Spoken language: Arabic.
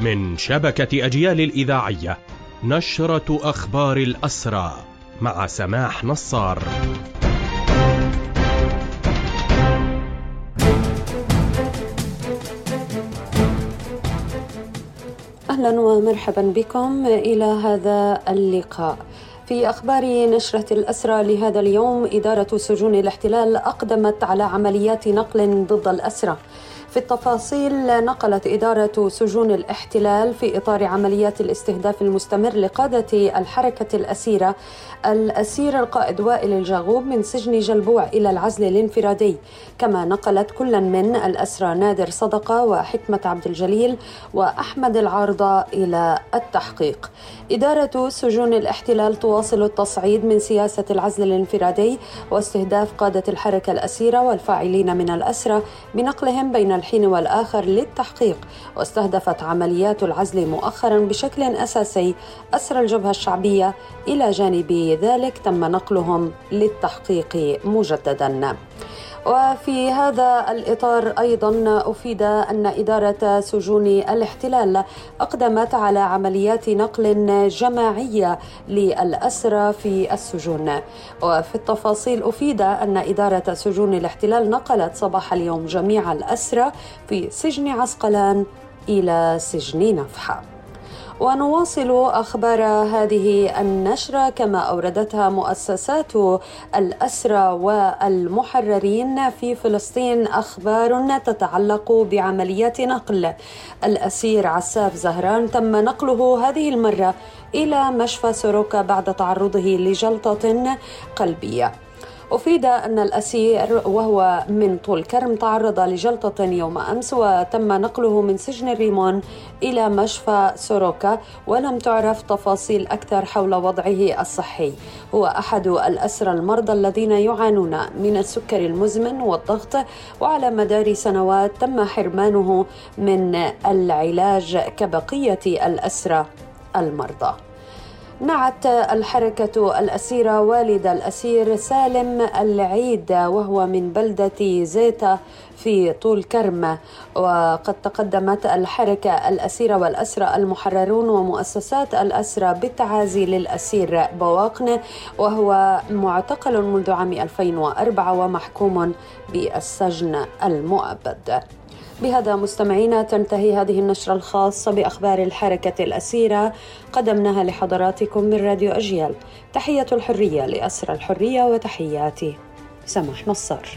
من شبكة أجيال الإذاعية نشرة أخبار الأسرى مع سماح نصار. أهلا ومرحبا بكم إلى هذا اللقاء. في أخبار نشرة الأسرى لهذا اليوم إدارة سجون الاحتلال أقدمت على عمليات نقل ضد الأسرى. في التفاصيل نقلت إدارة سجون الاحتلال في إطار عمليات الاستهداف المستمر لقادة الحركة الأسيرة الأسير القائد وائل الجاغوب من سجن جلبوع إلى العزل الانفرادي. كما نقلت كل من الأسرى نادر صدقة وحكمة عبد الجليل وأحمد العارضة إلى التحقيق. إدارة سجون الاحتلال تواصل التصعيد من سياسة العزل الانفرادي واستهداف قادة الحركة الأسيرة والفاعلين من الأسرى بنقلهم بين الحين والآخر للتحقيق واستهدفت عمليات العزل مؤخرا بشكل أساسي أسرى الجبهة الشعبية إلى جانب ذلك تم نقلهم للتحقيق مجددا. وفي هذا الإطار أيضا أفيد أن إدارة سجون الاحتلال أقدمت على عمليات نقل جماعية للأسرى في السجون. وفي التفاصيل أفيد أن إدارة سجون الاحتلال نقلت صباح اليوم جميع الأسرى في سجن عسقلان إلى سجن نفحة. ونواصل أخبار هذه النشرة كما أوردتها مؤسسات الأسرى والمحررين في فلسطين أخبار تتعلق بعمليات نقل. الأسير عساف زهران تم نقله هذه المرة إلى مشفى سوروكا بعد تعرضه لجلطة قلبية. أفيد أن الأسير وهو من طول كرم تعرض لجلطة يوم أمس وتم نقله من سجن الريمون إلى مشفى سوروكا ولم تعرف تفاصيل أكثر حول وضعه الصحي. هو أحد الأسرى المرضى الذين يعانون من السكر المزمن والضغط وعلى مدار سنوات تم حرمانه من العلاج كبقية الأسرى المرضى. نعت الحركة الأسيرة والد الأسير سالم العيد وهو من بلدة زيتا في طول كرم. وقد تقدمت الحركة الأسيرة والأسرى المحررون ومؤسسات الأسرى بالتعازي للأسير بواقن وهو معتقل منذ عام 2004 ومحكوم بالسجن المؤبد. بهذا مستمعينا تنتهي هذه النشرة الخاصة بأخبار الحركة الأسيرة. قدمناها لحضراتكم من راديو أجيال. تحية الحرية لأسرى الحرية وتحياتي. سماح نصار